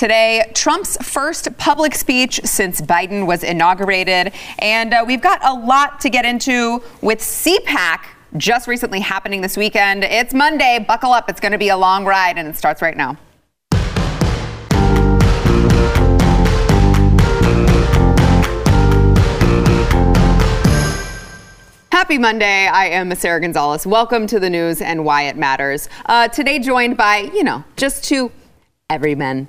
Today, Trump's first public speech since Biden was inaugurated. And uh, we've got a lot to get into with CPAC just recently happening this weekend. It's Monday. Buckle up. It's going to be a long ride, and it starts right now. Happy Monday. I am Sarah Gonzalez. Welcome to the news and why it matters. Uh, today, joined by, you know, just two everymen.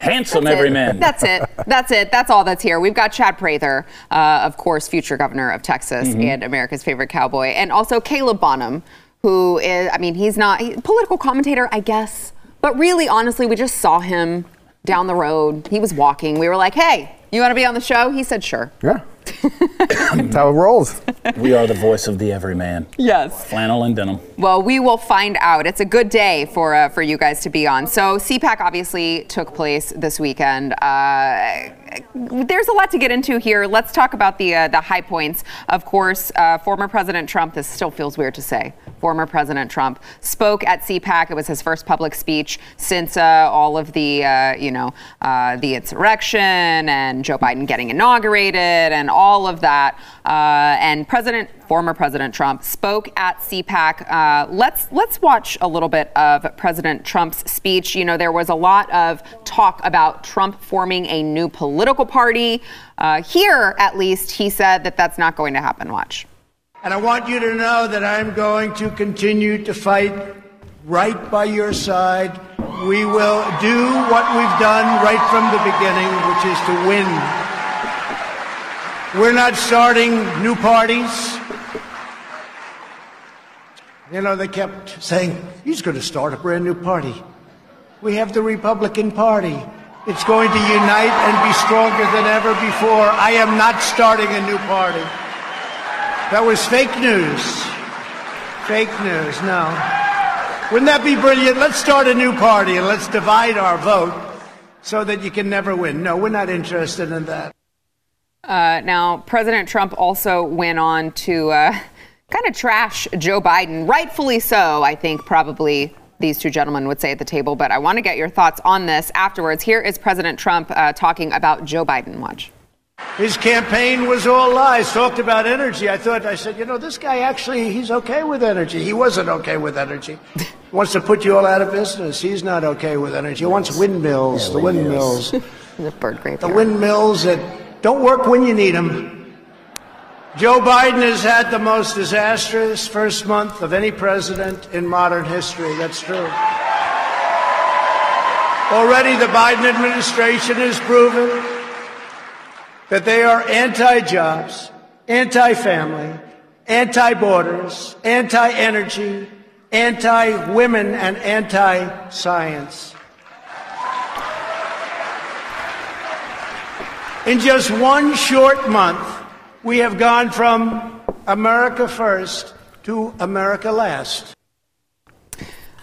Handsome That's it. everyman. That's it. That's it. That's all that's here. We've got Chad Prather, uh, of course, future governor of Texas Mm-hmm. and America's favorite cowboy, and also Caleb Bonham, who is, I mean, he's not he, political commentator, I guess, but really, honestly, we just saw him down the road. He was walking. We were like, hey, you want to be on the show? He said, sure. Yeah. That's how it rolls. we are the voice of the everyman. Yes. Flannel and denim. Well, we will find out. It's a good day for uh, for you guys to be on. So CPAC obviously took place this weekend. Uh, there's a lot to get into here. Let's talk about the uh, the high points. Of course, uh, former President Trump. This still feels weird to say. Former President Trump spoke at CPAC. It was his first public speech since uh, all of the uh, you know uh, the insurrection and Joe Biden getting inaugurated and all of that. Uh, and President former President Trump spoke at CPAC. Let's let's watch a little bit of President Trump's speech. You know, there was a lot of talk about Trump forming a new political party. Uh, here, at least, he said that that's not going to happen. Watch. And I want you to know that I'm going to continue to fight right by your side. We will do what we've done right from the beginning, which is to win. We're not starting new parties. You know, they kept saying, he's going to start a brand new party. We have the Republican Party. It's going to unite and be stronger than ever before. I am not starting a new party. That was fake news. Fake news, no. Wouldn't that be brilliant? Let's start a new party and let's divide our vote so that you can never win. No, we're not interested in that. Uh, now, President Trump also went on to uh, kind of trash Joe Biden, rightfully so, I think, probably. These two gentlemen would say at the table, but I want to get your thoughts on this afterwards. Here is President Trump uh, talking about Joe Biden. Watch. His campaign was all lies, talked about energy. I thought, I said, you know, this guy actually, he's okay with energy. He wasn't okay with energy. He wants to put you all out of business. He's not okay with energy. He wants windmills, the windmills. The bird the windmills that don't work when you need them. Joe Biden has had the most disastrous first month of any president in modern history. That's true. Already the Biden administration has proven that they are anti jobs, anti family, anti borders, anti energy, anti women, and anti science. In just one short month, we have gone from America first to America last.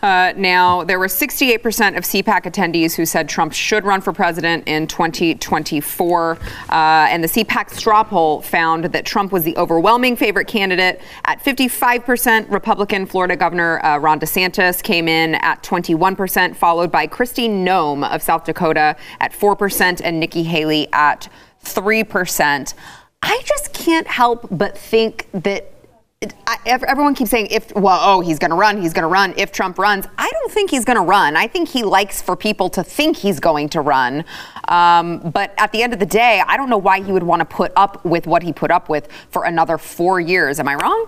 Uh, now, there were 68% of CPAC attendees who said Trump should run for president in 2024. Uh, and the CPAC straw poll found that Trump was the overwhelming favorite candidate at 55%. Republican Florida Governor uh, Ron DeSantis came in at 21%, followed by Kristi Noem of South Dakota at 4% and Nikki Haley at 3%. I just can't help but think that I, everyone keeps saying if well oh he's going to run he's going to run. If Trump runs I don't think he's going to run. I think he likes for people to think he's going to run. Um, but at the end of the day I don't know why he would want to put up with what he put up with for another four years. Am I wrong?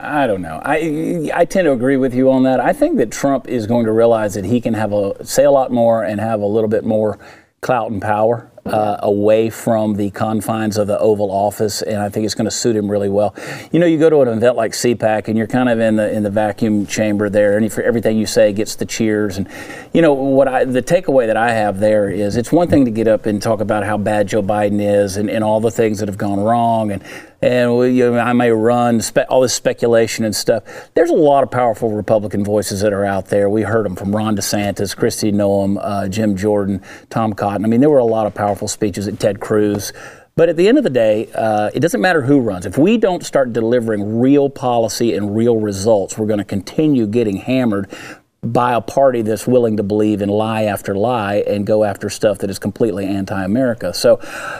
I don't know. I I tend to agree with you on that. I think that Trump is going to realize that he can have a say a lot more and have a little bit more clout and power uh, away from the confines of the Oval Office, and I think it's going to suit him really well. You know, you go to an event like CPAC, and you're kind of in the in the vacuum chamber there, and everything you say gets the cheers. And you know what? I the takeaway that I have there is it's one thing to get up and talk about how bad Joe Biden is and, and all the things that have gone wrong, and and we, you know, I may run spe- all this speculation and stuff. There's a lot of powerful Republican voices that are out there. We heard them from Ron DeSantis, Kristi Noem, uh, Jim Jordan, Tom Cotton. I mean, there were a lot of powerful speeches at Ted Cruz. But at the end of the day, uh, it doesn't matter who runs. If we don't start delivering real policy and real results, we're going to continue getting hammered by a party that's willing to believe in lie after lie and go after stuff that is completely anti-America. So,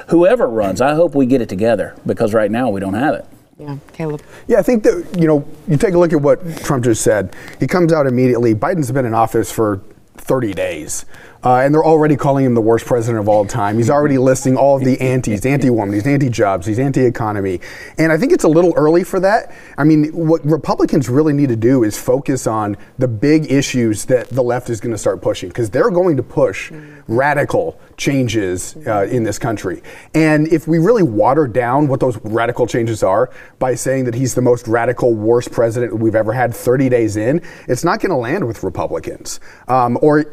whoever runs, I hope we get it together because right now we don't have it. Yeah, Caleb. Yeah, I think that, you know, you take a look at what Trump just said. He comes out immediately. Biden's been in office for 30 days. Uh, and they're already calling him the worst president of all time. He's already listing all of the antis, anti-woman, he's anti-jobs, he's anti-economy. And I think it's a little early for that. I mean, what Republicans really need to do is focus on the big issues that the left is going to start pushing because they're going to push radical changes uh, in this country. And if we really water down what those radical changes are by saying that he's the most radical, worst president we've ever had 30 days in, it's not going to land with Republicans. Um, or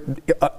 uh,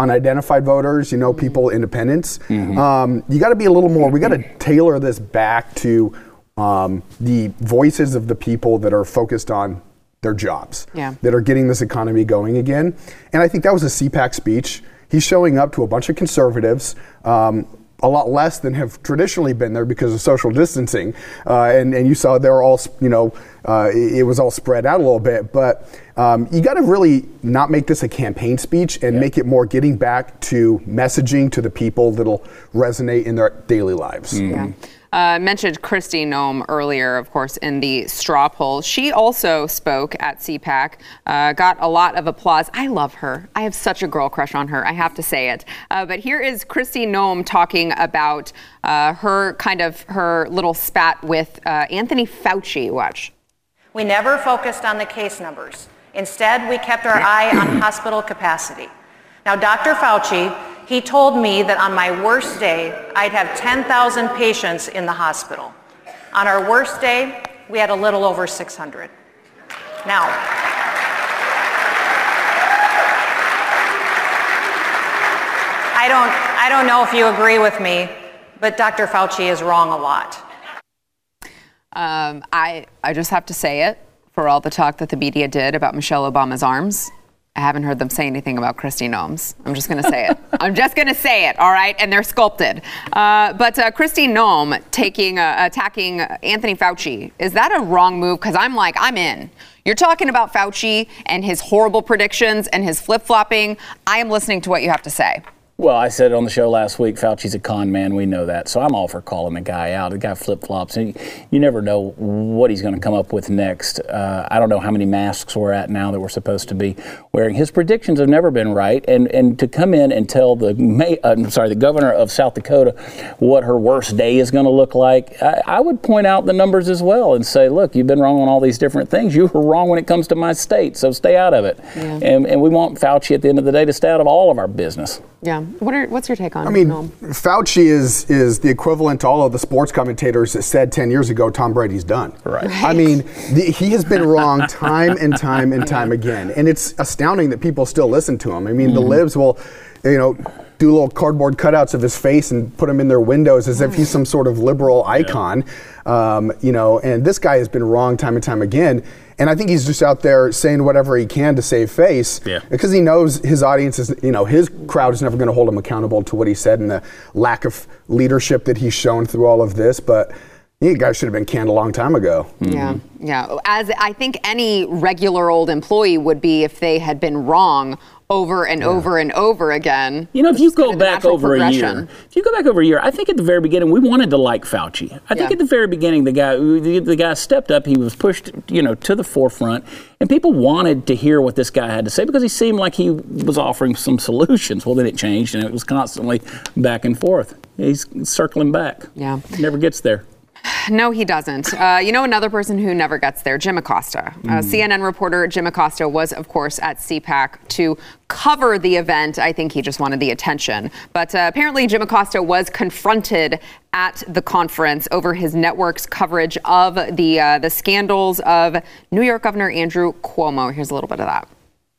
unidentified voters, you know, people, independents. Um, you got to be a little more, we got to tailor this back to um, the voices of the people that are focused on their jobs, Yeah. that are getting this economy going again. And I think that was a CPAC speech. He's showing up to a bunch of conservatives. Um, a lot less than have traditionally been there because of social distancing, uh, and and you saw they're all you know uh, it, it was all spread out a little bit, but um, you got to really not make this a campaign speech and make it more getting back to messaging to the people that'll resonate in their daily lives. Yeah. Uh, mentioned Kristi Noem earlier, of course, in the straw poll. She also spoke at CPAC, uh, got a lot of applause. I love her. I have such a girl crush on her. I have to say it. Uh, but here is Kristi Noem talking about uh, her kind of her little spat with uh, Anthony Fauci. Watch. We never focused on the case numbers. Instead, we kept our eye on hospital capacity. Now, Dr. Fauci, he told me that on my worst day, I'd have 10,000 patients in the hospital. On our worst day, we had a little over 600. Now, I don't, I don't know if you agree with me, but Dr. Fauci is wrong a lot. Um, I, I just have to say it for all the talk that the media did about Michelle Obama's arms. I haven't heard them say anything about Kristi Noem's. I'm just going to say it. I'm just going to say it, all right? And they're sculpted. Uh, but uh, Kristi Noem taking, uh, attacking Anthony Fauci, is that a wrong move? Because I'm like, I'm in. You're talking about Fauci and his horrible predictions and his flip flopping. I am listening to what you have to say. Well, I said on the show last week, Fauci's a con man. We know that. So I'm all for calling the guy out. The guy flip flops. And you never know what he's going to come up with next. Uh, I don't know how many masks we're at now that we're supposed to be wearing. His predictions have never been right. And and to come in and tell the May, uh, I'm sorry, the governor of South Dakota what her worst day is going to look like, I, I would point out the numbers as well and say, look, you've been wrong on all these different things. You were wrong when it comes to my state. So stay out of it. And, and we want Fauci at the end of the day to stay out of all of our business. Yeah. What are, what's your take on I mean, Noem? Fauci is is the equivalent to all of the sports commentators that said 10 years ago Tom Brady's done. Right. I mean, the, he has been wrong time and time and time again. And it's astounding that people still listen to him. I mean, the mm-hmm. libs will, you know, do little cardboard cutouts of his face and put them in their windows as if he's some sort of liberal icon. Um, you know, and this guy has been wrong time and time again. And I think he's just out there saying whatever he can to save face Yeah. because he knows his audience is, you know, his crowd is never going to hold him accountable to what he said and the lack of leadership that he's shown through all of this. But you guys should have been canned a long time ago. Yeah, yeah. As I think any regular old employee would be if they had been wrong over and over and over again. You know, if you go back over a year, if you go back over a year, I think at the very beginning we wanted to like Fauci. I think at the very beginning the guy the, the guy stepped up. He was pushed, you know, to the forefront, and people wanted to hear what this guy had to say because he seemed like he was offering some solutions. Well, then it changed, and it was constantly back and forth. He's circling back. Yeah. never gets there. No, he doesn't. Uh, you know, another person who never gets there, Jim Acosta. Uh, CNN reporter Jim Acosta was, of course, at CPAC to cover the event. I think he just wanted the attention. But uh, apparently, Jim Acosta was confronted at the conference over his network's coverage of the uh, the scandals of New York Governor Andrew Cuomo. Here's a little bit of that.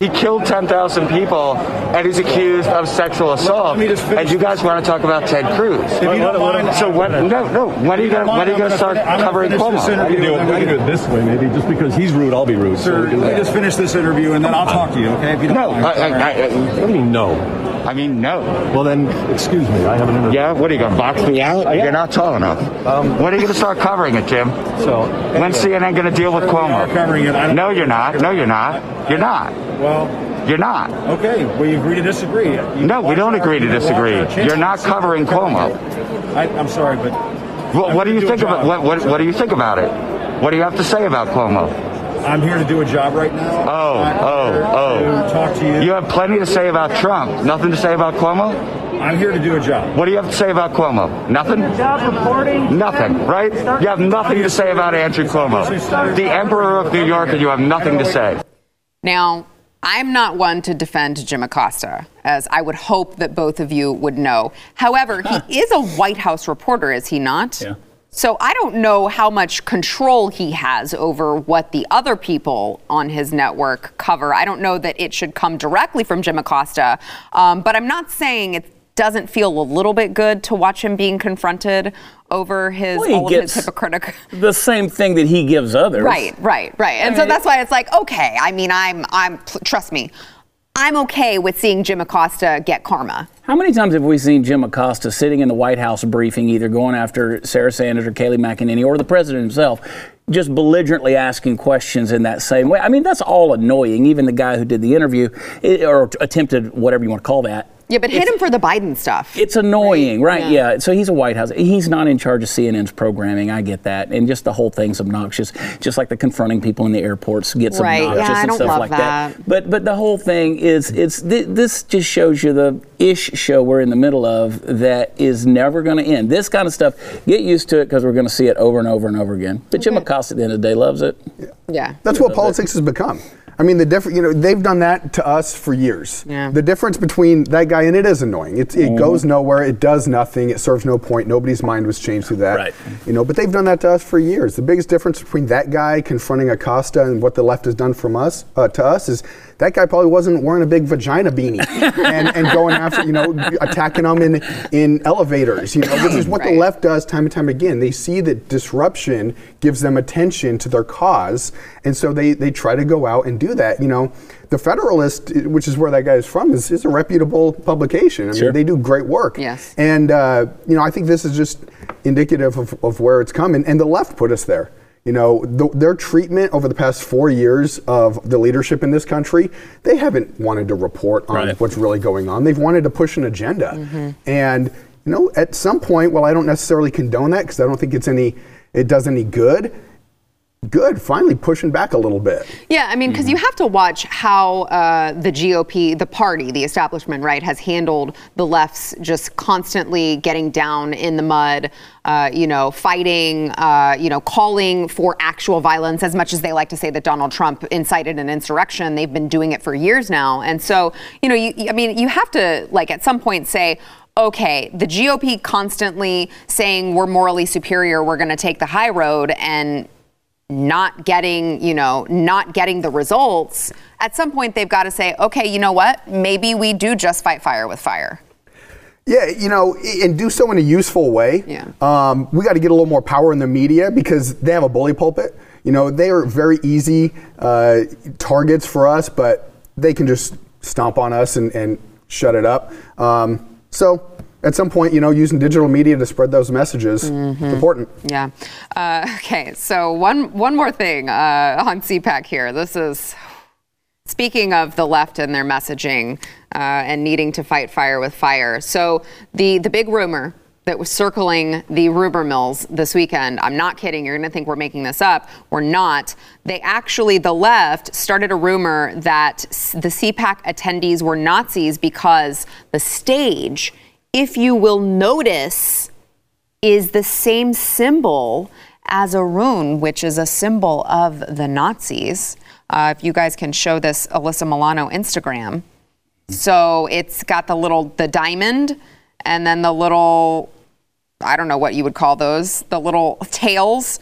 He killed 10,000 people and he's accused of sexual assault. Let me just. And you guys want to talk about Ted Cruz. If you don't mind, So when, no, no, when are you going when are you going to start covering this Cuomo? interview? We can do it, we can do it this way, maybe. Just because he's rude, I'll be rude. so Sir, we do let me that. just finish this interview and then I'll talk to you, okay? If you don't No, mind. I, I, I, What do mean, no? I mean, no. Well, then, excuse me. I have an interview. Yeah, what are you going to box me out? You're not tall enough. Um, when are you going to start covering it, Jim? So, When's CNN going to deal with Cuomo? covering it. No, you're not. No, you're not. You're not. Well, You're not. Okay, we agree to disagree. You No, we don't agree to disagree. You're not covering Cuomo. I, I'm sorry, but What, what do you Do think about what, what, what do you think about it? What do you have to say about Cuomo? I'm here to do a job right now. Oh, I'm oh, here oh. To talk oh. to you. You have plenty to say about Trump. Nothing to say about Cuomo? I'm here to do a job. What do you have to say about Cuomo? Nothing? Job reporting. Nothing, right? You have nothing to say about Andrew Cuomo. The Emperor of New York, and you have nothing to say. Now, I'm not one to defend Jim Acosta, as I would hope that both of you would know. However, he is a White House reporter, is he not? Yeah. So I don't know how much control he has over what the other people on his network cover. I don't know that it should come directly from Jim Acosta, um, but I'm not saying it doesn't feel a little bit good to watch him being confronted over his Well, all of his hypocritical. the same thing that he gives others. Right, right, right. And so that's why it's like, okay, I mean, I'm, I'm, trust me, I'm okay with seeing Jim Acosta get karma. How many times have we seen Jim Acosta sitting in the White House briefing, either going after Sarah Sanders or Kayleigh McEnany or the president himself, just belligerently asking questions in that same way? I mean, that's all annoying. Even the guy who did the interview eh, or attempted whatever you want to call that. Yeah, but hit him for the Biden stuff. It's annoying, right? Yeah. Yeah. So he's a White House. He's not in charge of CNN's programming. I get that, and just the whole thing's obnoxious. Just like the confronting people in the airports gets Right. obnoxious Yeah, I and don't stuff love like that. But but the whole thing is it's th- this just shows you the ish show we're in the middle of that is never going to end. This kind of stuff, get used to it because we're going to see it over and over and over again. But Jim Acosta at the end of the day loves it. Yeah. That's what politics has become. I mean, the different, you know, they've done that to us for years. Yeah. The difference between that guy and it is annoying. It, it goes nowhere. It does nothing. It serves no point. Nobody's mind was changed through that. Right. You know, but they've done that to us for years. The biggest difference between that guy confronting Acosta and what the left has done from us uh, to us is that guy probably wasn't wearing a big vagina beanie and, and going after, you know, attacking them in in elevators. You know, which is what Right. the left does time and time again. They see that disruption gives them attention to their cause, and so they, they try to go out and do that. You know, the Federalist, which is where that guy is from, is, is a reputable publication. I Sure. mean, they do great work. Yes. And, uh, you know, I think this is just indicative of, of where it's coming, and the left put us there. You know, the, their treatment over the past four years of the leadership in this country, they haven't wanted to report on Right. what's really going on. They've wanted to push an agenda. Mm-hmm. And, you know, at some point, well, I don't necessarily condone that because I don't think it's any, it does any good. Good, finally pushing back a little bit. Yeah, I mean, because you have to watch how uh, the GOP, the party, the establishment, right, has handled the left's just constantly getting down in the mud, uh, you know, fighting, uh, you know, calling for actual violence as much as they like to say that Donald Trump incited an insurrection. They've been doing it for years now. And so, you know, you, I mean, you have to, like, at some point say, okay, the GOP constantly saying we're morally superior, we're going to take the high road, and not getting, you know, not getting the results, at some point they've got to say, okay, you know what? Maybe we do just fight fire with fire. Yeah, you know, and do so in a useful way. Yeah. Um, we got to get a little more power in the media because they have a bully pulpit. You know, they are very easy uh, targets for us, but they can just stomp on us and, and shut it up. Um, so at some point, you know, using digital media to spread those messages is important. Yeah. Uh, okay. So one one more thing uh, on CPAC here. This is speaking of the left and their messaging uh, and needing to fight fire with fire. So the the big rumor that was circling the rumor mills this weekend. I'm not kidding. You're going to think we're making this up. We're not. They actually, the left started a rumor that the CPAC attendees were Nazis because the stage, if you will notice, is the same symbol as a rune, which is a symbol of the Nazis. Uh, if you guys can show this Alyssa Milano Instagram. So it's got the little, the diamond, and then the little, I don't know what you would call those, the little tails.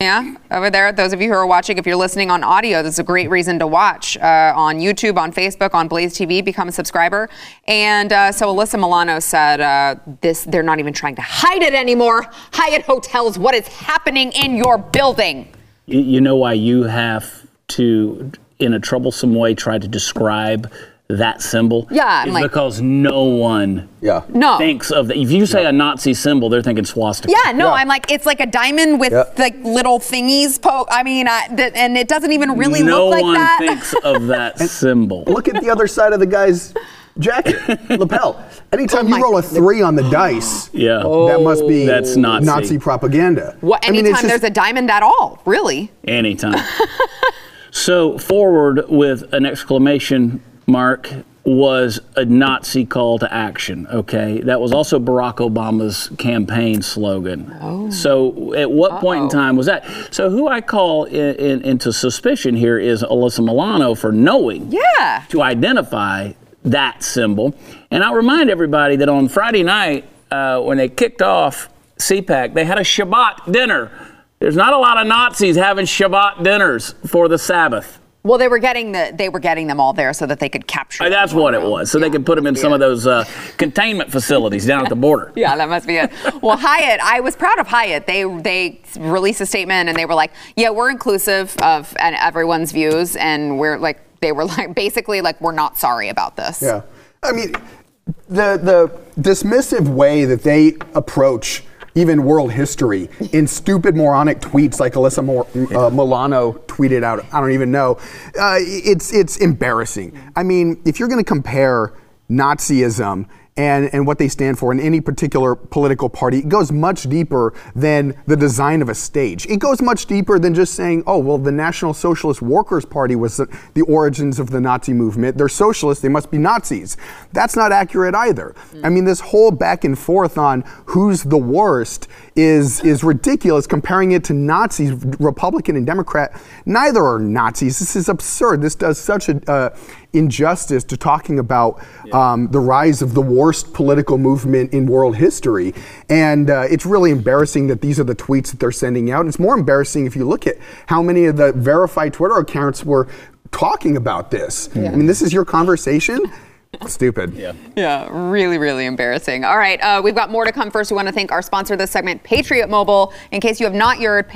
Yeah, over there. Those of you who are watching, if you're listening on audio, this is a great reason to watch uh, on YouTube, on Facebook, on Blaze TV. Become a subscriber. And uh, so Alyssa Milano said, uh, "This they're not even trying to hide it anymore. Hyatt Hotels, what is happening in your building?" You, you know why you have to, in a troublesome way, try to describe that symbol Yeah, is like- because no one Yeah. No. thinks of that. If you say a Nazi symbol, they're thinking swastika. Yeah, no, Yeah. I'm like it's like a diamond with Yeah. like little thingies poke. I mean, I, th- and it doesn't even really no look like one that. thinks of that symbol. Look at the other side of the guy's jacket, lapel. Anytime Oh you roll a three on the dice, Yeah. that must be That's Nazi. propaganda. what, I mean, anytime just- there's a diamond at all, really. Anytime. so forward with an exclamation mark was a Nazi call to action. Okay, that was also Barack Obama's campaign slogan. Oh. So at what point in time was that? So who I call in, in, into suspicion here is Alyssa Milano for knowing Yeah. to identify that symbol. And I'll remind everybody that on Friday night, uh, when they kicked off CPAC, they had a Shabbat dinner. There's not a lot of Nazis having Shabbat dinners for the Sabbath. Well, they were getting the they were getting them all there so that they could capture. Uh, That's them what it was. So they could put them in must some it. of those uh, containment facilities down at the border. Yeah, that must be it. Well, Hyatt, I was proud of Hyatt. They they released a statement and they were like, "Yeah, we're inclusive of and everyone's views, and we're like." They were like basically like we're not sorry about this. Yeah. I mean, the the dismissive way that they approach even world history in stupid moronic tweets like Alyssa Mor- uh, Milano tweeted out. I don't even know. Uh, it's it's embarrassing. I mean, if you're going to compare Nazism and, and what they stand for in any particular political party, it goes much deeper than the design of a stage. It goes much deeper than just saying, oh, well, the National Socialist Workers' Party was the, the origins of the Nazi movement. They're socialists, they must be Nazis. That's not accurate either. Hmm. I mean, this whole back and forth on who's the worst is, is ridiculous, comparing it to Nazis, Republican and Democrat. Neither are Nazis. This is absurd. This does such a uh, injustice to talking about um, the rise of the worst political movement in world history. And uh, it's really embarrassing that these are the tweets that they're sending out. And it's more embarrassing if you look at how many of the verified Twitter accounts were talking about this. I mean, this is your conversation? Stupid. Yeah. Yeah, really, really embarrassing. All right, uh, we've got more to come. First, we want to thank our sponsor of this segment, Patriot Mobile. In case you have not your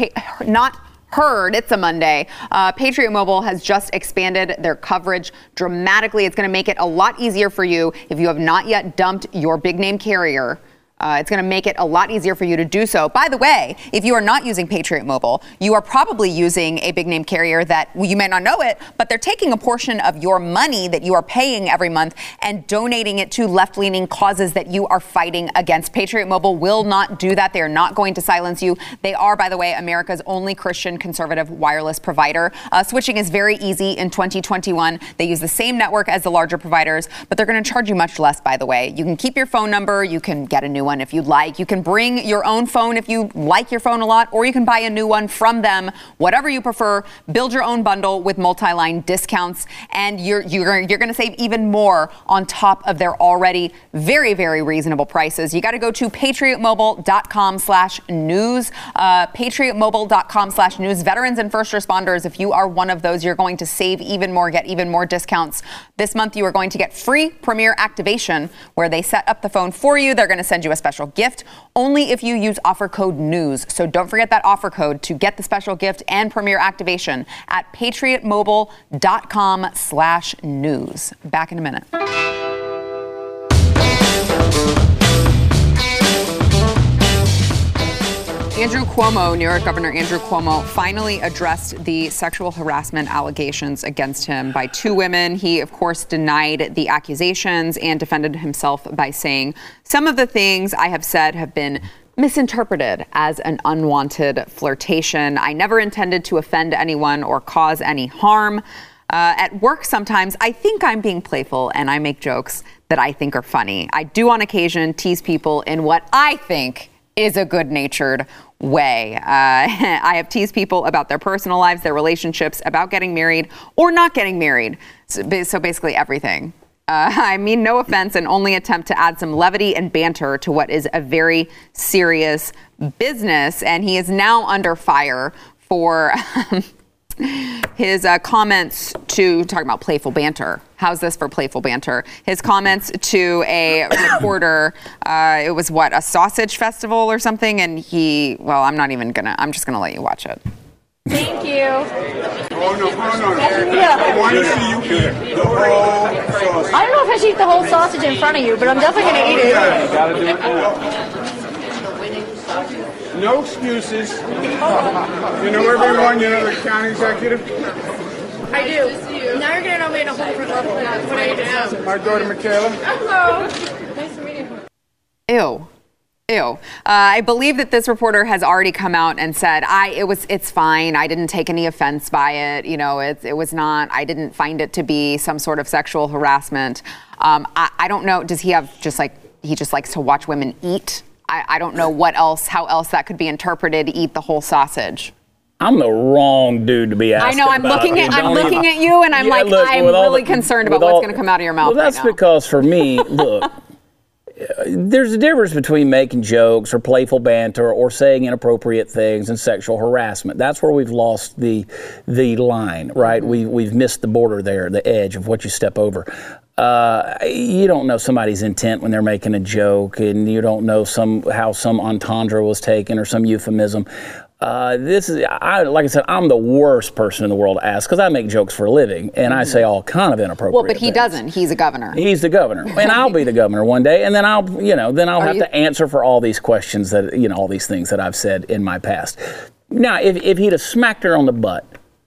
not heard, it's a Monday. Uh, Patriot Mobile has just expanded their coverage dramatically. It's going to make it a lot easier for you if you have not yet dumped your big name carrier. Uh, it's going to make it a lot easier for you to do so. By the way, if you are not using Patriot Mobile, you are probably using a big name carrier that well, you may not know it, but they're taking a portion of your money that you are paying every month and donating it to left leaning causes that you are fighting against. Patriot Mobile will not do that. They are not going to silence you. They are, by the way, America's only Christian conservative wireless provider. Uh, switching is very easy in 2021. They use the same network as the larger providers, but they're going to charge you much less, by the way. You can keep your phone number, you can get a new one if you'd like. You can bring your own phone if you like your phone a lot, or you can buy a new one from them, whatever you prefer. Build your own bundle with multi-line discounts, and you're you're, you're going to save even more on top of their already very very reasonable prices. You got to go to patriotmobile.com/news. Uh, patriotmobile.com/news. Veterans and first responders, if you are one of those, you're going to save even more, get even more discounts. This month, you are going to get free Premiere activation, where they set up the phone for you. They're going to send you a special gift only if you use offer code news. So don't forget that offer code to get the special gift and Premiere activation at patriotmobile.com slash news. Back in a minute. Andrew Cuomo, New York Governor Andrew Cuomo, finally addressed the sexual harassment allegations against him by two women. He, of course, denied the accusations and defended himself by saying, Some of the things I have said have been misinterpreted as an unwanted flirtation. I never intended to offend anyone or cause any harm. Uh, at work, sometimes I think I'm being playful and I make jokes that I think are funny. I do, on occasion, tease people in what I think is a good natured way. Uh, I have teased people about their personal lives, their relationships, about getting married or not getting married. So, so basically, everything. Uh, I mean, no offense, and only attempt to add some levity and banter to what is a very serious business. And he is now under fire for his uh, comments to talking about playful banter. How's this for playful banter? His comments to a reporter. Uh, it was what a sausage festival or something, and he. Well, I'm not even gonna. I'm just gonna let you watch it. Thank you. Oh, no, no, no, no. I want to see you eat the whole sausage. I don't know if I should eat the whole sausage in front of you, but I'm definitely going to eat it. Yeah, you gotta do it all. No excuses. You know everyone, you know the county executive? I do. Now you're going to know me in a whole different level. What I need to know. My daughter Michaela. Hello. Nice to meet you. Ew. Ew. Uh, I believe that this reporter has already come out and said, "I it was it's fine. I didn't take any offense by it. You know, it it was not. I didn't find it to be some sort of sexual harassment. Um, I, I don't know. Does he have just like he just likes to watch women eat? I, I don't know what else, how else that could be interpreted. Eat the whole sausage. I'm the wrong dude to be I know. I'm looking at I'm looking even- at you, and I'm Yeah, like, look, I'm really the- concerned about what's going to come out of your mouth. Well, that's right because for me, look, there's a difference between making jokes or playful banter or saying inappropriate things and sexual harassment. That's where we've lost the the line, right? Mm-hmm. We we've missed the border there, the edge of what you step over. Uh, you don't know somebody's intent when they're making a joke, and you don't know some how some entendre was taken or some euphemism. Uh, this is, I, like I said, I'm the worst person in the world to ask because I make jokes for a living and I say all kind of inappropriate. Mm-hmm. Well, but he things. doesn't. He's a governor. He's the governor, and I'll be the governor one day, and then I'll, you know, then I'll Are have you- to answer for all these questions that, you know, all these things that I've said in my past. Now, if, if he'd have smacked her on the butt,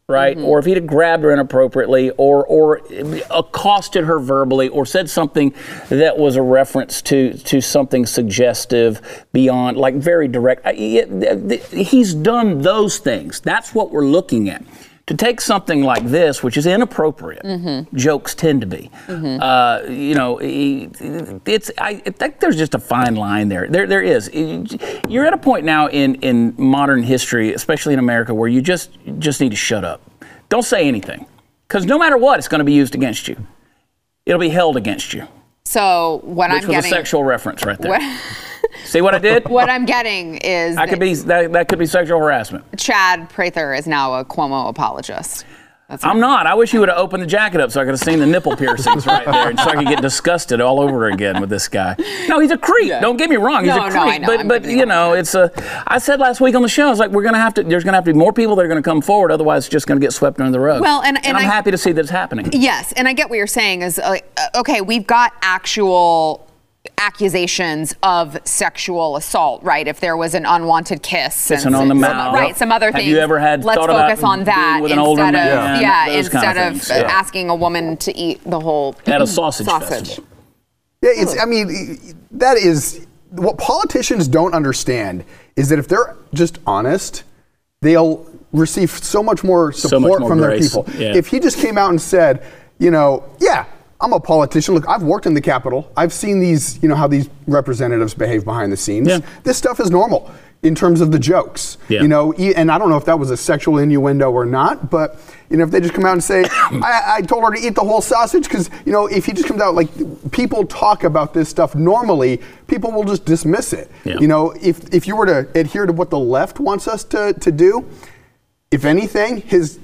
right, Mm-hmm. or if he'd have grabbed her inappropriately, or or accosted her verbally, or said something that was a reference to to something suggestive beyond, like very direct, he's done those things. That's what we're looking at. To take something like this, which is inappropriate, Mm-hmm. jokes tend to be. Uh, you know, it's. I think there's just a fine line there. There, there is. You're at a point now in in modern history, especially in America, where you just just need to shut up. Don't say anything, because no matter what, it's going to be used against you. It'll be held against you. So what Which I'm was getting, a sexual reference right there. what, See what I did? what I'm getting is That could be that, that could be sexual harassment. Chad Prather is now a Cuomo apologist. That's I'm not. I wish you would have opened the jacket up so I could have seen the nipple piercings right there, and so I could get disgusted all over again with this guy. No, he's a creep. Yeah. Don't get me wrong. He's No, a no, creep. I know. But I'm but you know, it's a. I said last week on the show, I was like, we're gonna have to. There's gonna have to be more people that are gonna come forward. Otherwise, it's just gonna get swept under the rug. Well, and- and I'm I- happy to see that it's happening. Yes, and I get what you're saying is uh, uh, okay, we've got actual accusations of sexual assault, right? If there was an unwanted kiss, Kissing and on the some- mouth. right? Some other things. Have things. you ever had Let's thought about focus on that with an instead older of man? yeah, Those kind instead of of, yeah. asking a woman to eat the whole At a sausage, sausage. festival. Yeah, it's. I mean, that is what politicians don't understand is that if they're just honest, they'll receive so much more So support much more from grace, their people. yeah. If he just came out and said, you know, yeah, I'm a politician. Look, I've worked in the Capitol. I've seen these, you know, how these representatives behave behind the scenes. Yeah. This stuff is normal in terms of the jokes. Yeah. You know, and I don't know if that was a sexual innuendo or not, but you know, if they just come out and say, I, I told her to eat the whole sausage, because you know, if he just comes out like people talk about this stuff normally, people will just dismiss it. Yeah. You know, if if you were to adhere to what the left wants us to to do, if anything, his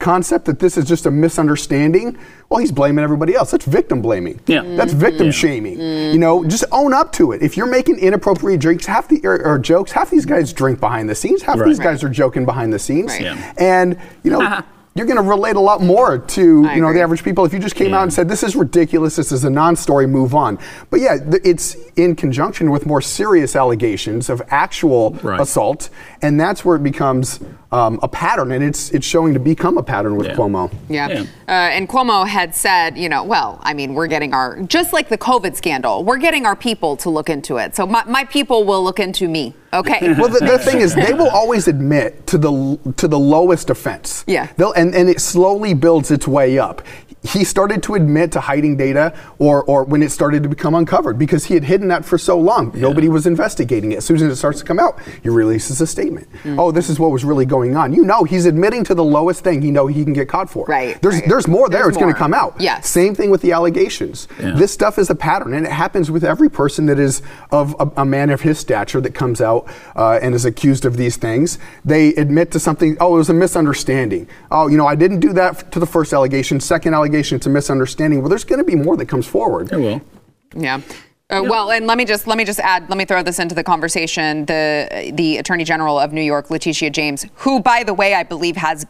concept that this is just a misunderstanding, well, he's blaming everybody else. That's victim blaming. Yeah. That's mm-hmm. victim Yeah. shaming. Mm-hmm. You know, just own up to it. If you're making inappropriate drinks, half the or, or jokes, half these guys drink behind the scenes. Half Right. these guys are joking behind the scenes. Right. Yeah. And you know. You're going to relate a lot more to I you know agree. the average people if you just came Yeah. out and said this is ridiculous, this is a non-story, move on. But yeah, th- it's in conjunction with more serious allegations of actual Right. assault, and that's where it becomes um, a pattern, and it's it's showing to become a pattern with Yeah. Cuomo. Yeah. Yeah. Uh, and Cuomo had said, you know, well, I mean, we're getting our, just like the COVID scandal, we're getting our people to look into it. So my, my people will look into me. Okay. Well, the, the thing is, they will always admit to the to the lowest offense. Yeah. They'll, and and it slowly builds its way up. He started to admit to hiding data, or or when it started to become uncovered, because he had hidden that for so long. Nobody was investigating it. As soon as it starts to come out, he releases a statement. Mm. Oh, this is what was really going on. You know, he's admitting to the lowest thing he know he can get caught for. Right, There's right. there's more there. There's it's going to come out. Yes. Same thing with the allegations. Yeah. This stuff is a pattern, and it happens with every person that is of a, a man of his stature that comes out uh, and is accused of these things. They admit to something. Oh, it was a misunderstanding. Oh, you know, I didn't do that to the first allegation. Second allegation, it's a misunderstanding. Well, there's going to be more that comes forward. There will. Yeah. Uh, well, and let me just let me just add. Let me throw this into the conversation. The the Attorney General of New York, Letitia James, who, by the way, I believe has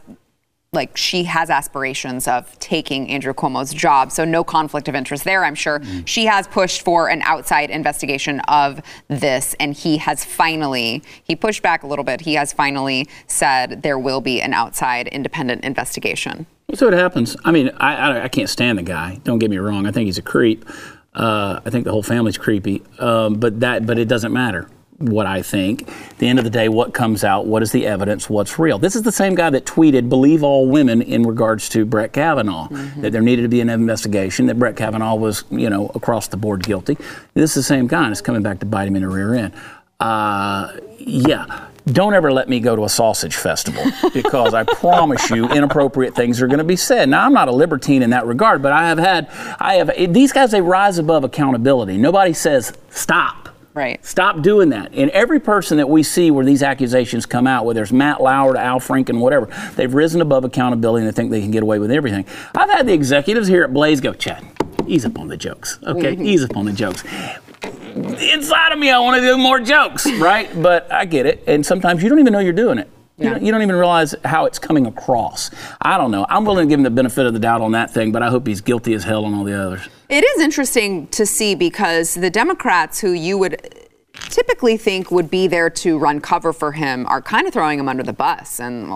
like she has aspirations of taking Andrew Cuomo's job, so no conflict of interest there. I'm sure she has pushed for an outside investigation of this, and he has finally he pushed back a little bit. He has finally said there will be an outside independent investigation. See what happens. I mean, I, I, I can't stand the guy. Don't get me wrong. I think he's a creep. Uh, I think the whole family's creepy. Um, but that, but it doesn't matter what I think. At the end of the day, what comes out? What is the evidence? What's real? This is the same guy that tweeted, "Believe all women" in regards to Brett Kavanaugh. That there needed to be an investigation. That Brett Kavanaugh was, you know, across the board guilty. This is the same guy, and it's coming back to bite him in the rear end. Uh, yeah. Don't ever let me go to a sausage festival because I promise you inappropriate things are going to be said. Now I'm not a libertine in that regard, but I have had I have these guys they rise above accountability. Nobody says stop. Right. Stop doing that. And every person that we see where these accusations come out, whether it's Matt Lauer, to Al Franken, whatever, they've risen above accountability and they think they can get away with everything. I've had the executives here at Blaze go, Chad, ease up on the jokes. Okay, mm-hmm. ease up on the jokes inside of me, I want to do more jokes, right? But I get it. And sometimes you don't even know you're doing it. You, don't, you don't even realize how it's coming across. I don't know. I'm willing to give him the benefit of the doubt on that thing, but I hope he's guilty as hell on all the others. It is interesting to see because the Democrats who you would typically think would be there to run cover for him are kind of throwing him under the bus. And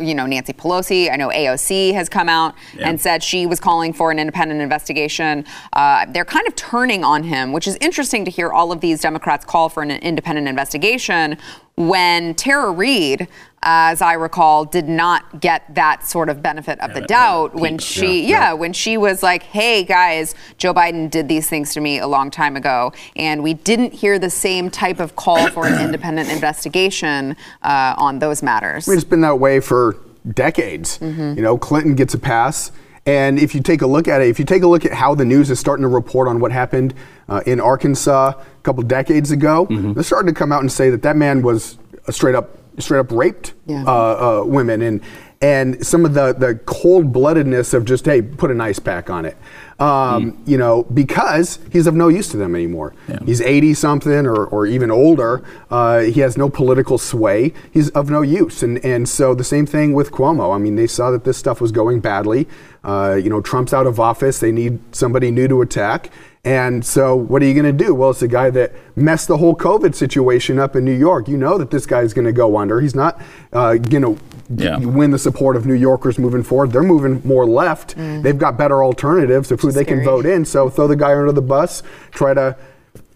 you know, Nancy Pelosi, I know AOC has come out Yeah. and said she was calling for an independent investigation. Uh, they're kind of turning on him, which is interesting to hear all of these Democrats call for an independent investigation when Tara Reade, as I recall, did not get that sort of benefit of the that- doubt that when she, yeah, yeah, when she was like, hey guys, Joe Biden did these things to me a long time ago. And we didn't hear the same type of call for an independent investigation uh, on those matters. I mean, it's been that way for decades. You know, Clinton gets a pass. And if you take a look at it, if you take a look at how the news is starting to report on what happened uh, in Arkansas a couple decades ago, they're starting to come out and say that that man was a straight up, straight up raped Yeah. uh, uh, women, and and some of the the cold bloodedness of just hey, put an ice pack on it. Um, You know, because he's of no use to them anymore. Yeah. He's 80 something or, or even older. Uh, he has no political sway. He's of no use. And, and so the same thing with Cuomo. I mean, they saw that this stuff was going badly. Uh, you know, Trump's out of office. They need somebody new to attack. And so what are you going to do? Well, it's a guy that messed the whole COVID situation up in New York. You know that this guy's going to go under. He's not uh, going to Yeah. win the support of New Yorkers moving forward. They're moving more left. They've got better alternatives of who they can vote in. So throw the guy under the bus, try to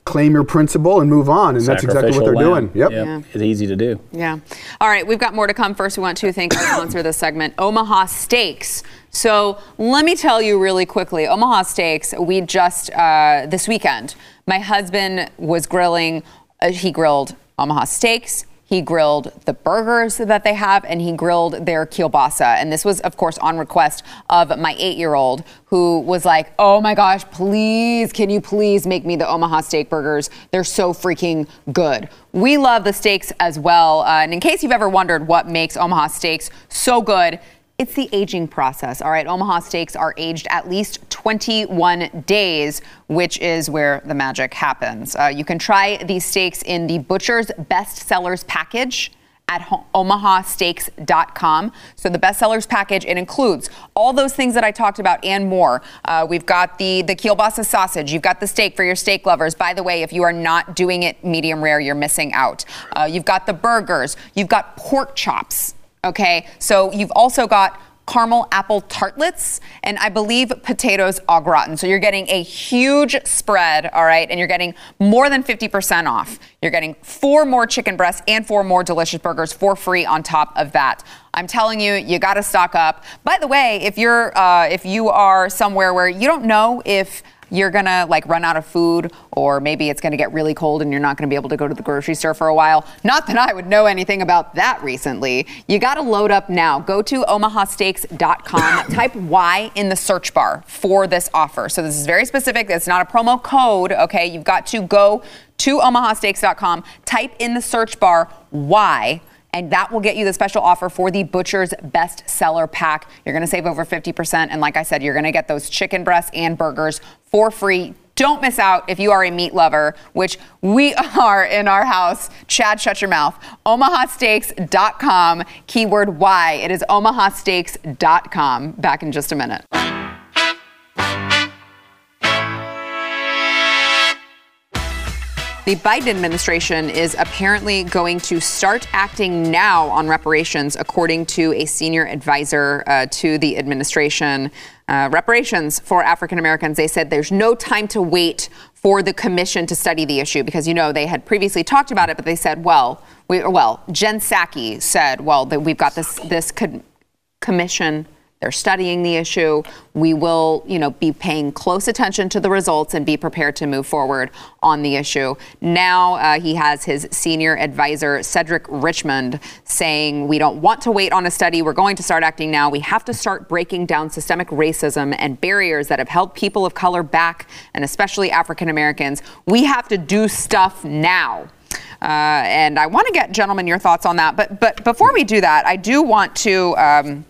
claim your principle and move on. And that's exactly what they're Sacrificial lamb. doing. Yep. Yeah. It's easy to do. Yeah. All right, we've got more to come. First, we want to thank our sponsor of this segment, Omaha Steaks. So let me tell you really quickly, Omaha Steaks. We just uh, this weekend, my husband was grilling. Uh, he grilled Omaha Steaks. He grilled the burgers that they have, and he grilled their kielbasa. And this was, of course, on request of my eight-year-old, who was like, "Oh my gosh, please, can you please make me the Omaha steak burgers? They're so freaking good." We love the steaks as well. Uh, and in case you've ever wondered what makes Omaha steaks so good, it's the aging process. All right, Omaha steaks are aged at least 21 days, which is where the magic happens. Uh, you can try these steaks in the Butcher's Best Sellers package at omahasteaks.com. So the bestsellers package, it includes all those things that I talked about and more. Uh, we've got the, the kielbasa sausage. You've got the steak for your steak lovers. By the way, if you are not doing it medium rare, you're missing out. Uh, you've got the burgers. You've got pork chops. Okay, so you've also got caramel apple tartlets and I believe potatoes au gratin. So you're getting a huge spread, all right, and you're getting more than 50% off. You're getting four more chicken breasts and four more delicious burgers for free on top of that. I'm telling you, you got to stock up. By the way, if you're uh, if you are somewhere where you don't know if you're gonna like run out of food or maybe it's gonna get really cold and you're not gonna be able to go to the grocery store for a while. Not that I would know anything about that recently. You gotta load up now. Go to omahasteaks.com, type Y in the search bar for this offer. So this is very specific. It's not a promo code, okay? You've got to go to omahasteaks.com, type in the search bar Y and that will get you the special offer for the Butcher's Best Seller Pack. You're going to save over 50%. And like I said, you're going to get those chicken breasts and burgers for free Don't miss out if you are a meat lover, which we are in our house. Chad, shut your mouth. OmahaSteaks.com, keyword why. It is OmahaSteaks.com. Back in just a minute. The Biden administration is apparently going to start acting now on reparations, according to a senior advisor uh, to the administration. Uh, reparations for African Americans, they said there's no time to wait for the commission to study the issue because, you know, they had previously talked about it, but they said, well, we, well, Jen Psaki said, well, that we've got this, this co- commission they're studying the issue. We will, you know, be paying close attention to the results and be prepared to move forward on the issue. Now uh, he has his senior advisor Cedric Richmond saying, "We don't want to wait on a study. We're going to start acting now. We have to start breaking down systemic racism and barriers that have held people of color back, and especially African Americans. We have to do stuff now." Uh, and I want to get, gentlemen, your thoughts on that. But but before we do that, I do want to. Um,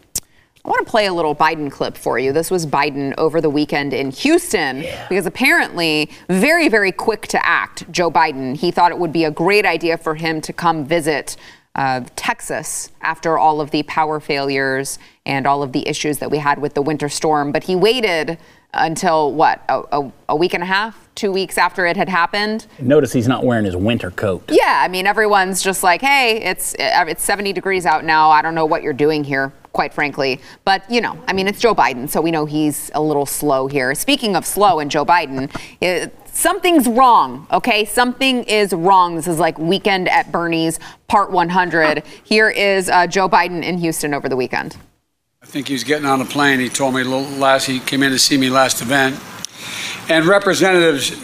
I want to play a little Biden clip for you. This was Biden over the weekend in Houston because apparently, very, very quick to act, Joe Biden. He thought it would be a great idea for him to come visit uh, Texas after all of the power failures and all of the issues that we had with the winter storm. But he waited until what, a, a, a week and a half, two weeks after it had happened. Notice he's not wearing his winter coat. Yeah, I mean, everyone's just like, hey, it's it's 70 degrees out now. I don't know what you're doing here, quite frankly. But, you know, I mean, it's Joe Biden, so we know he's a little slow here. Speaking of slow and Joe Biden, it, something's wrong, okay? Something is wrong. This is like Weekend at Bernie's, part 100. Here is uh, Joe Biden in Houston over the weekend. I think he was getting on a plane. He told me last. He came in to see me last event, and representatives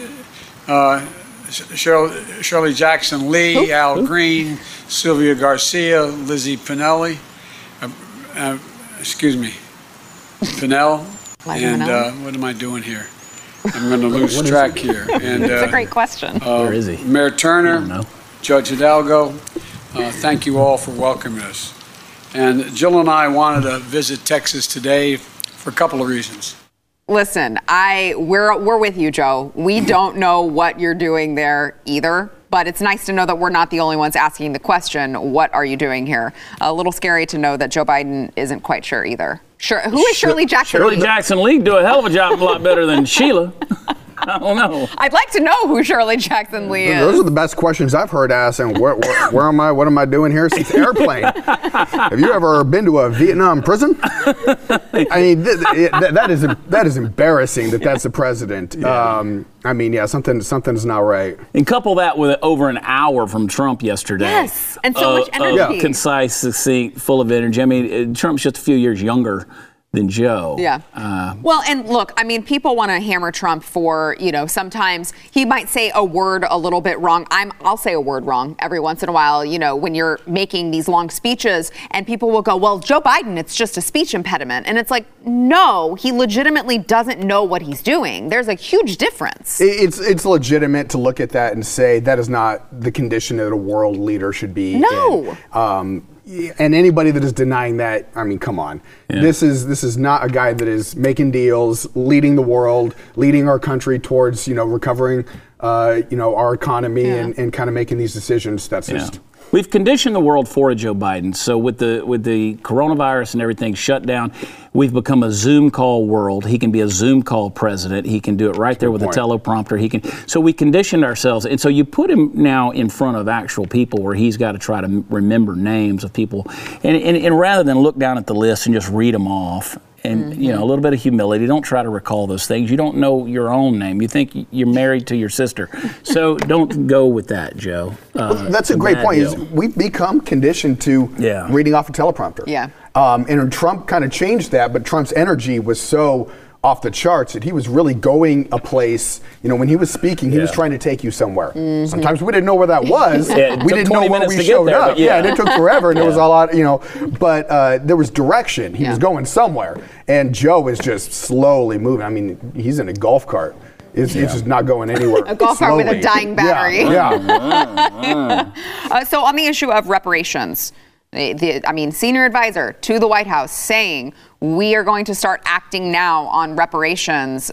uh, Shirley, Shirley Jackson Lee, Al Green, Sylvia Garcia, Lizzie Pinelli. Uh, excuse me, Pinell. Liza and uh, what am I doing here? I'm going to lose track here. And It's a uh, great question. uh, Where is he? Mayor Turner, Judge Hidalgo, uh, thank you all for welcoming us. And Jill and I wanted to visit Texas today for a couple of reasons. Listen, I we're we're with you, Joe. We don't know what you're doing there either, but it's nice to know that we're not the only ones asking the question, what are you doing here? A little scary to know that Joe Biden isn't quite sure either. Sure, who is Shirley Jackson? Shirley Jackson Lee do a hell of a job, a lot better than Sheila. I don't know. I'd like to know who Shirley Jackson Lee is. Those are the best questions I've heard asked. And where, where, where am I? What am I doing here? Since airplane. Have you ever been to a Vietnam prison? I mean, th- th- that, that is that is embarrassing that that's the president. Um, I mean, yeah, something something's not right. And couple that with over an hour from Trump yesterday. Yes, and so much of energy. concise, succinct, full of energy. I mean, uh, Trump's just a few years younger than Joe. Yeah. Uh, Well, and look, I mean, people want to hammer Trump for, you know, sometimes he might say a word a little bit wrong. I'm, I'll say a word wrong every once in a while, you know, when you're making these long speeches, and people will go, well, Joe Biden, it's just a speech impediment. And it's like, no, he legitimately doesn't know what he's doing. There's a huge difference. It's it's legitimate to look at that and say that is not the condition that a world leader should be. No. in. Um, y- and anybody that is denying that, I mean, come on. This is this is not a guy that is making deals, leading the world, leading our country towards you know recovering, uh, you know, our economy and, and kind of making these decisions. That's Yeah. just. We've conditioned the world for a Joe Biden. So with the with the coronavirus and everything shut down, we've become a Zoom call world. He can be a Zoom call president. He can do it right there with point. a teleprompter. He can. So we conditioned ourselves, and so you put him now in front of actual people where he's got to try to remember names of people, and, and, and rather than look down at the list and just read them off. And you know a little bit of humility. Don't try to recall those things. You don't know your own name. You think you're married to your sister, so don't go with that, Joe. Uh, That's a great bad point. Is we've become conditioned to Yeah. reading off a teleprompter. Yeah. Um, and Trump kind of changed that, but Trump's energy was so off the charts that he was really going a place. You know, when he was speaking, he was trying to take you somewhere. Sometimes we didn't know where that was. Yeah, we didn't know 20 where we showed there, up. but yeah. and it took forever, and there was Yeah. a lot. You know, but uh, there was direction. He was going somewhere, and Joe is just slowly moving. I mean, he's in a golf cart. It's, it's just not going anywhere. A golf cart with a dying battery. Yeah. yeah. Uh, so, on the issue of reparations, the, the, I mean, senior advisor to the White House saying we are going to start acting now on reparations.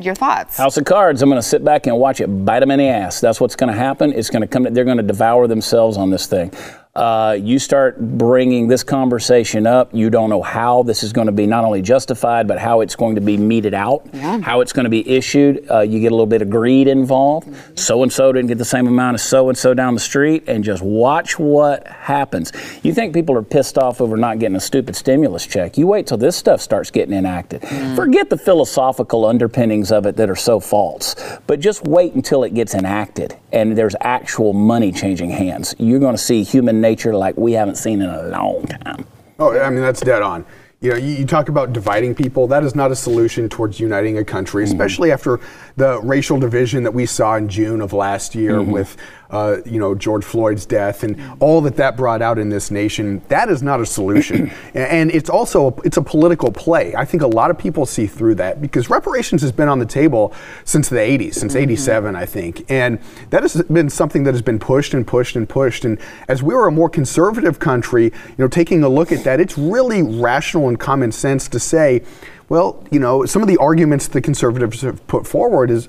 Your thoughts. House of Cards. I'm going to sit back and watch it bite them in the ass. That's what's going to happen. It's going to come. They're going to devour themselves on this thing. Uh, you start bringing this conversation up. You don't know how this is going to be not only justified, but how it's going to be meted out, Yeah. how it's going to be issued. Uh, you get a little bit of greed involved. So and so didn't get the same amount as so and so down the street, and just watch what happens. You think people are pissed off over not getting a stupid stimulus check? You wait till this stuff starts getting enacted. Forget the philosophical underpinnings of it that are so false, but just wait until it gets enacted and there's actual money changing hands. You're going to see human nature like we haven't seen in a long time. Oh, I mean, that's dead on. You know, you, you talk about dividing people. That is not a solution towards uniting a country, mm-hmm. especially after the racial division that we saw in June of last year with, uh, you know, George Floyd's death and all that that brought out in this nation. That is not a solution, and it's also it's a political play. I think a lot of people see through that because reparations has been on the table since the 80s, since '87, I think, and that has been something that has been pushed and pushed and pushed. And as we were a more conservative country, you know, taking a look at that, it's really rational and common sense to say, well, you know, some of the arguments the conservatives have put forward is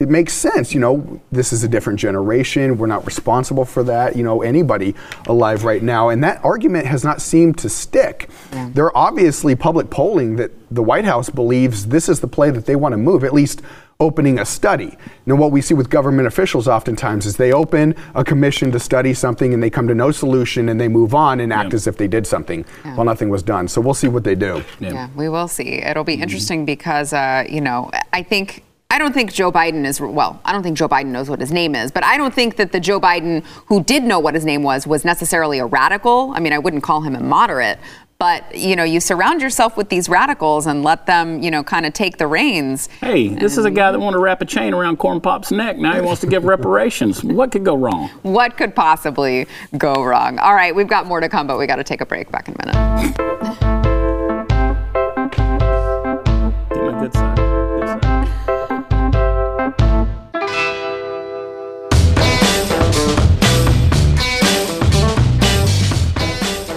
it makes sense. You know, this is a different generation. We're not responsible for that. You know, anybody alive right now. And that argument has not seemed to stick. Mm. There are obviously public polling that the White House believes this is the play that they want to move, at least opening a study. Now, what we see with government officials oftentimes is they open a commission to study something and they come to no solution and they move on and act as if they did something while nothing was done. So we'll see what they do. Yeah, we will see. It'll be interesting because, uh, you know, I think. I don't think Joe Biden is, well, I don't think Joe Biden knows what his name is, but I don't think that the Joe Biden who did know what his name was was necessarily a radical. I mean, I wouldn't call him a moderate, but, you know, you surround yourself with these radicals and let them, you know, kind of take the reins. Hey, this is a guy that wanted to wrap a chain around Corn Pop's neck. Now he wants to give reparations. What could go wrong? What could possibly go wrong? All right, we've got more to come, but we got to take a break. Back in a minute.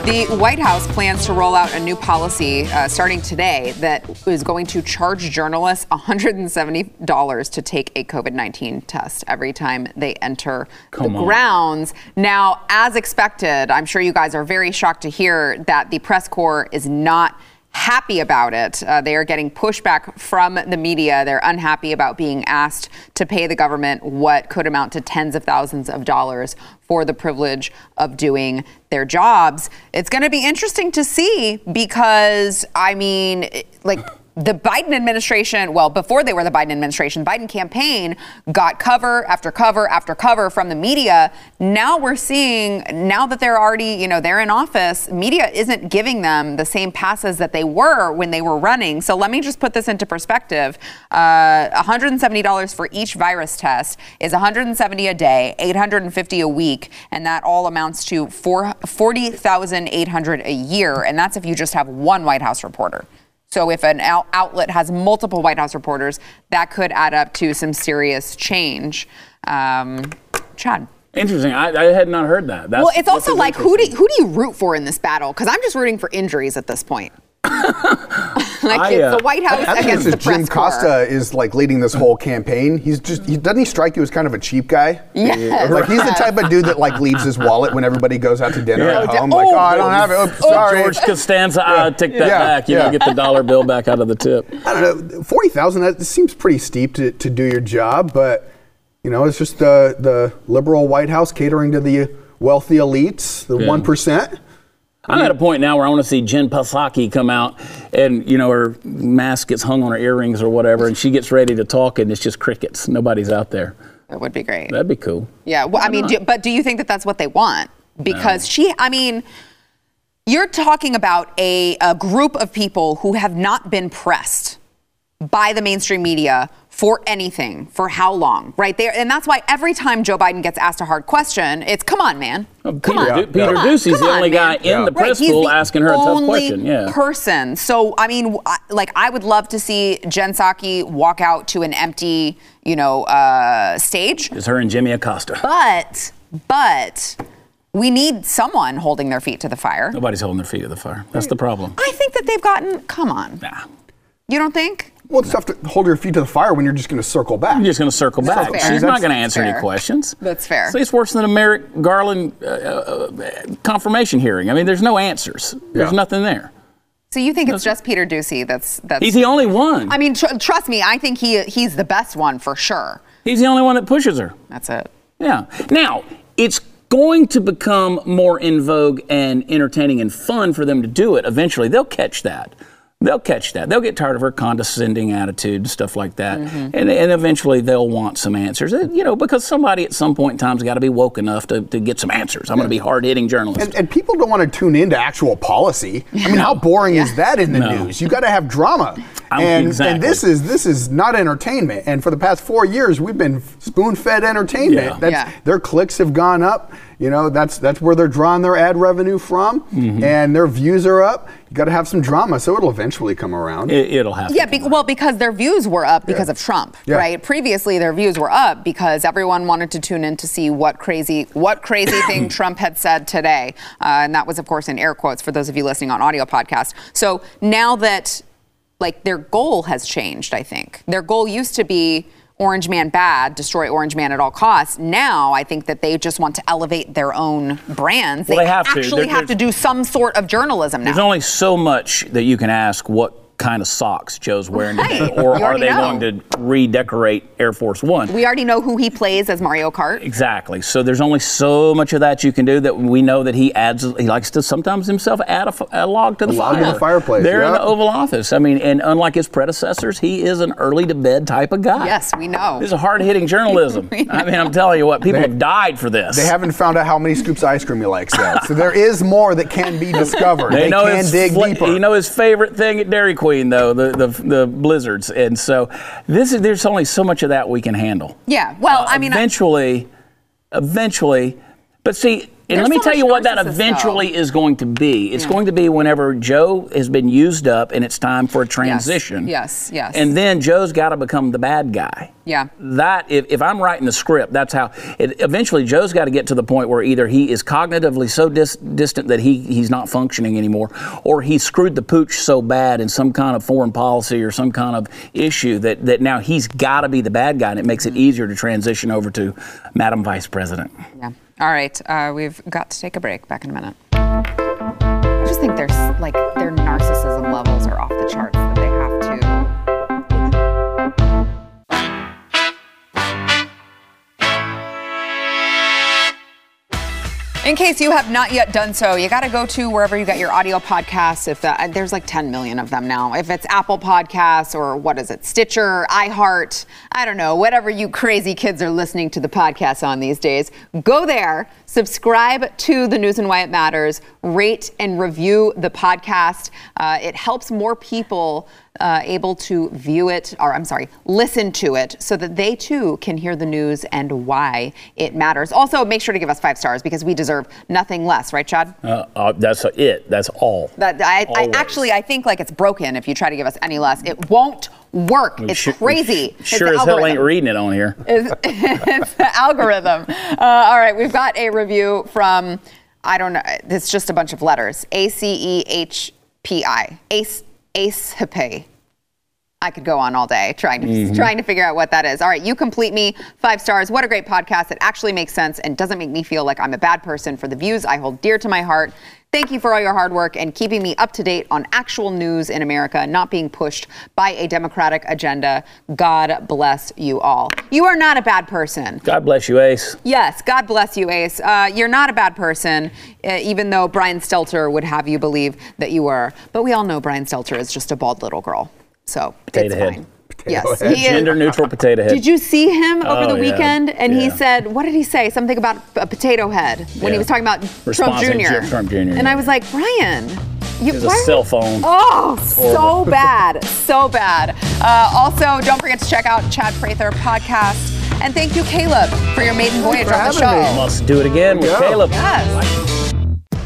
The White House plans to roll out a new policy uh, starting today that is going to charge journalists $170 to take a COVID 19 test every time they enter Come the on. grounds. Now, as expected, I'm sure you guys are very shocked to hear that the press corps is not happy about it. Uh, they are getting pushback from the media. They're unhappy about being asked to pay the government what could amount to tens of thousands of dollars the privilege of doing their jobs. It's going to be interesting to see because, I mean, like, the Biden administration, well, before they were the Biden administration, Biden campaign got cover after cover after cover from the media. Now we're seeing, now that they're already, you know, they're in office, media isn't giving them the same passes that they were when they were running. So let me just put this into perspective. Uh, $170 for each virus test is $170 a day, $850 a week, and that all amounts to four- 40,800 a year. And that's if you just have one White House reporter. So if an out- outlet has multiple White House reporters, that could add up to some serious change. Um, Chad. Interesting. I, I had not heard that. That's, well, it's also like who do who do you root for in this battle? Because I'm just rooting for injuries at this point. like I, it's uh, the White House I think against it's the just Jim press corps. Costa is like leading this whole campaign. He's just he doesn't he strike you as kind of a cheap guy? Yes. Like he's the type of dude that like leaves his wallet when everybody goes out to dinner Yeah. at Oh, home. d- Like, oh, oh, I don't have it. Oops, oh, sorry. George Costanza, I take that Yeah, back. You yeah. know, get the dollar bill back out of the tip. I don't know. Forty thousand. That seems pretty steep to, to do your job, but you know, it's just the the liberal White House catering to the wealthy elites, the Yeah. I'm at a point now where I want to see Jen Psaki come out and, you know, her mask gets hung on her earrings or whatever, and she gets ready to talk, and it's just crickets. Nobody's out there. It would be great. That'd be cool. Yeah, well, I mean, do, but do you think that that's what they want? Because she, I mean, you're talking about a, a group of people who have not been pressed by the mainstream media for anything for how long, right there, and that's why every time Joe Biden gets asked a hard question, it's come on, man, come Peter on, Du- Peter on, Doocy's the on, only guy in the press he's pool the asking her a tough question. Yeah. person. So I mean, like I would love to see Jen Psaki walk out to an empty, you know, uh, stage. It's her and Jimmy Acosta. But, but we need someone holding their feet to the fire. Nobody's holding their feet to the fire. That's the problem. I think that they've gotten, come on. Nah. You don't think? Well, it's tough to hold your feet to the fire when you're just going to circle back. You're just going to circle That's back. fair. She's not going to answer any questions. That's fair. So it's worse than a Merrick Garland uh, uh, confirmation hearing. I mean, there's no answers. There's Yeah. nothing there. So you think it's just Peter Doocy that's that's He's the only one. I mean, tr- trust me, I think he he's the best one for sure. He's the only one that pushes her. That's it. Yeah. Now, it's going to become more in vogue and entertaining and fun for them to do it. Eventually, they'll catch that. They'll catch that. They'll get tired of her condescending attitude and stuff like that. Mm-hmm. And, and eventually they'll want some answers. You know, because somebody at some point in time has got to be woke enough to, to get some answers. I'm going to be hard hitting journalist. And, and people don't want to tune into actual policy. I mean, how boring is that in the No. news? You got to have drama. I'm- and, exactly. and this is this is not entertainment. And for the past four years, we've been spoon-fed entertainment. Yeah. That's, Yeah. Their clicks have gone up. You know, that's that's where they're drawing their ad revenue from, Mm-hmm. and their views are up. You got to have some drama, so it'll eventually come around. it, it'll happen. Yeah, be, well, because their views were up because of Trump, Yeah. right? Previously, their views were up because everyone wanted to tune in to see what crazy, what crazy thing Trump had said today, uh, and that was, of course, in air quotes for those of you listening on audio podcast. So now that, like, their goal has changed, I think their goal used to be. Orange Man bad, destroy Orange Man at all costs. Now I think that they just want to elevate their own brands. Well, they have to. actually There- have to do some sort of journalism now. There's only so much that you can ask what kind of socks Joe's wearing today, or are they know. going to redecorate Air Force One? we already know who he plays as Mario Kart. Exactly. So there's only so much of that you can do that we know that he adds. He likes to sometimes himself add a log to the log fire. to the fireplace, There in the Oval Office. I mean, and unlike his predecessors, he is an early to bed type of guy. Yes, we know. This is hard hitting journalism. I mean, I'm telling you what, people They- have died for this. They haven't found out how many scoops of ice cream he likes yet. So there is more that can be discovered. They, They, know can his dig fla- deeper. You know his favorite thing at Dairy Queen, though, the, the the blizzards, and so this is there's only so much of that we can handle. Yeah. Well, I mean, I- eventually, eventually, but see, and let me so tell you what that eventually though. is going to be. It's going to be whenever Joe has been used up and it's time for a transition. Yes, yes. And then Joe's got to become the bad guy. Yeah. That if, if I'm writing the script, that's how. It, eventually, Joe's got to get to the point where either he is cognitively so dis, distant that he he's not functioning anymore, or he screwed the pooch so bad in some kind of foreign policy or some kind of issue that that now he's got to be the bad guy, and it makes it easier to transition over to Madam Vice President. yeah. All right. Uh, we've got to take a break. Back in a minute. I just think there's like their narcissism levels are off the charts In case you have not yet done so, you got to go to wherever you get your audio podcasts. If that, there's like 10 million of them now. If it's Apple Podcasts or what is it, Stitcher, iHeart, I don't know, whatever you crazy kids are listening to the podcast on these days, go there, subscribe to the News and Why It Matters, rate and review the podcast. Uh, it helps more people uh, able to view it, or I'm sorry, listen to it, so that they too can hear the news and why it matters. Also, make sure to give us five stars because we deserve nothing less, right, Chad? Uh, uh, that's it. That's all. That I, I actually I think like it's broken if you try to give us any less. It won't work. It's Sure- crazy. It's Sure the as hell ain't reading it on here. It's, it's the algorithm. Uh, all right, we've got a review from I don't know. It's just a bunch of letters. A C E H P I. Ace Ace Hippe. I could go on all day trying to Mm-hmm. trying to figure out what that is. All right, you complete me five stars. What a great podcast! It actually makes sense and doesn't make me feel like I'm a bad person for the views I hold dear to my heart. Thank you for all your hard work and keeping me up to date on actual news in America, not being pushed by a Democratic agenda. God bless you all. You are not a bad person. God bless you, Ace. Yes, God bless you, Ace. Uh, you're not a bad person, uh, even though Brian Stelter would have you believe that you were. But we all know Brian Stelter is just a bald little girl. So Potato it's head. Fine. yes, head. he is. Gender neutral potato head. Did you see him over Oh, the yeah. weekend? And he said, what did he say? Something about a potato head when he was talking about Trump Jr. Trump Jr., And. I was like, Brian, you a cell phone. Oh, so bad, so bad. Uh, also, don't forget to check out Chad Prather podcast. And thank you, Caleb, for your maiden voyage for on the having me. show. Let's do it again with Yeah. Caleb. Yes.